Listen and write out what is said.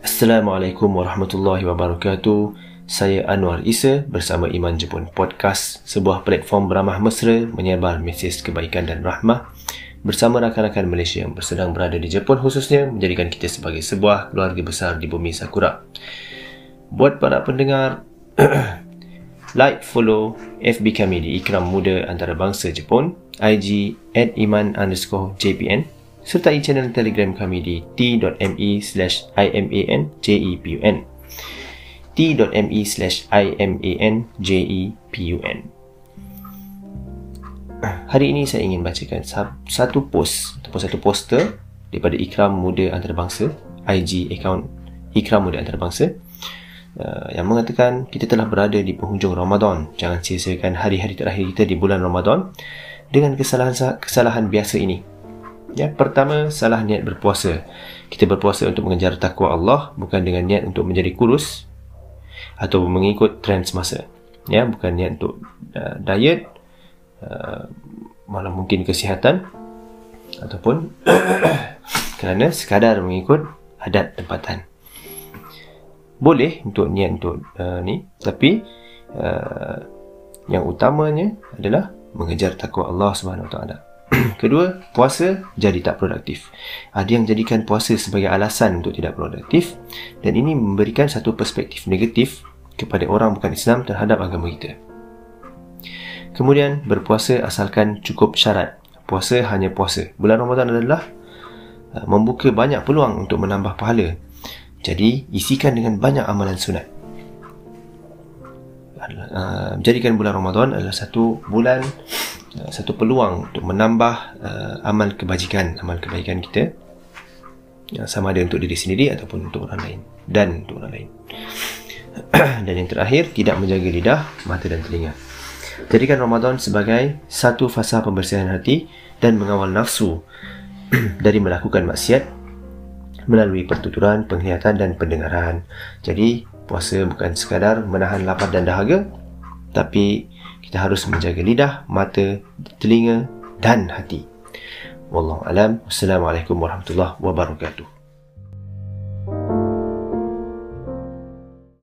Assalamualaikum warahmatullahi wabarakatuh. Saya Anwar Isa bersama Iman Jepun Podcast, sebuah platform beramah mesra menyebar mesej kebaikan dan rahmah bersama rakan-rakan Malaysia yang bersedang berada di Jepun khususnya menjadikan kita sebagai sebuah keluarga besar di bumi Sakura. Buat para pendengar, like, follow FB kami di Ikram Muda Antarabangsa Jepun, IG at iman underscore JPN sertai channel telegram kami di t.me slash imanjepun t.me slash imanjepun Hari ini saya ingin bacakan satu post ataupun satu poster daripada Ikram Muda Antarabangsa IG account Ikram Muda Antarabangsa uh, yang mengatakan kita telah berada di penghujung Ramadan. Jangan sia-siakan hari-hari terakhir kita di bulan Ramadan dengan kesalahan kesalahan biasa ini Ya, pertama salah niat berpuasa. Kita berpuasa untuk mengejar takwa Allah bukan dengan niat untuk menjadi kurus atau mengikut trend semasa. Ya, bukan niat untuk uh, diet uh, malah mungkin kesihatan ataupun kerana sekadar mengikut adat tempatan. Boleh untuk niat untuk uh, ni, tapi uh, yang utamanya adalah mengejar takwa Allah Subhanahu Wa Taala. Kedua, puasa jadi tak produktif. Ada yang jadikan puasa sebagai alasan untuk tidak produktif dan ini memberikan satu perspektif negatif kepada orang bukan Islam terhadap agama kita. Kemudian, berpuasa asalkan cukup syarat. Puasa hanya puasa. Bulan Ramadan adalah uh, membuka banyak peluang untuk menambah pahala. Jadi, isikan dengan banyak amalan sunat. Uh, jadikan bulan Ramadan adalah satu bulan Uh, satu peluang untuk menambah uh, amal kebajikan, amal kebaikan kita yang sama ada untuk diri sendiri ataupun untuk orang lain dan untuk orang lain. dan yang terakhir, tidak menjaga lidah, mata dan telinga. Jadikan Ramadan sebagai satu fasa pembersihan hati dan mengawal nafsu dari melakukan maksiat melalui pertuturan, penglihatan dan pendengaran. Jadi, puasa bukan sekadar menahan lapar dan dahaga, tapi kita harus menjaga lidah, mata, telinga dan hati. Wallahu alam. Wassalamualaikum warahmatullahi wabarakatuh.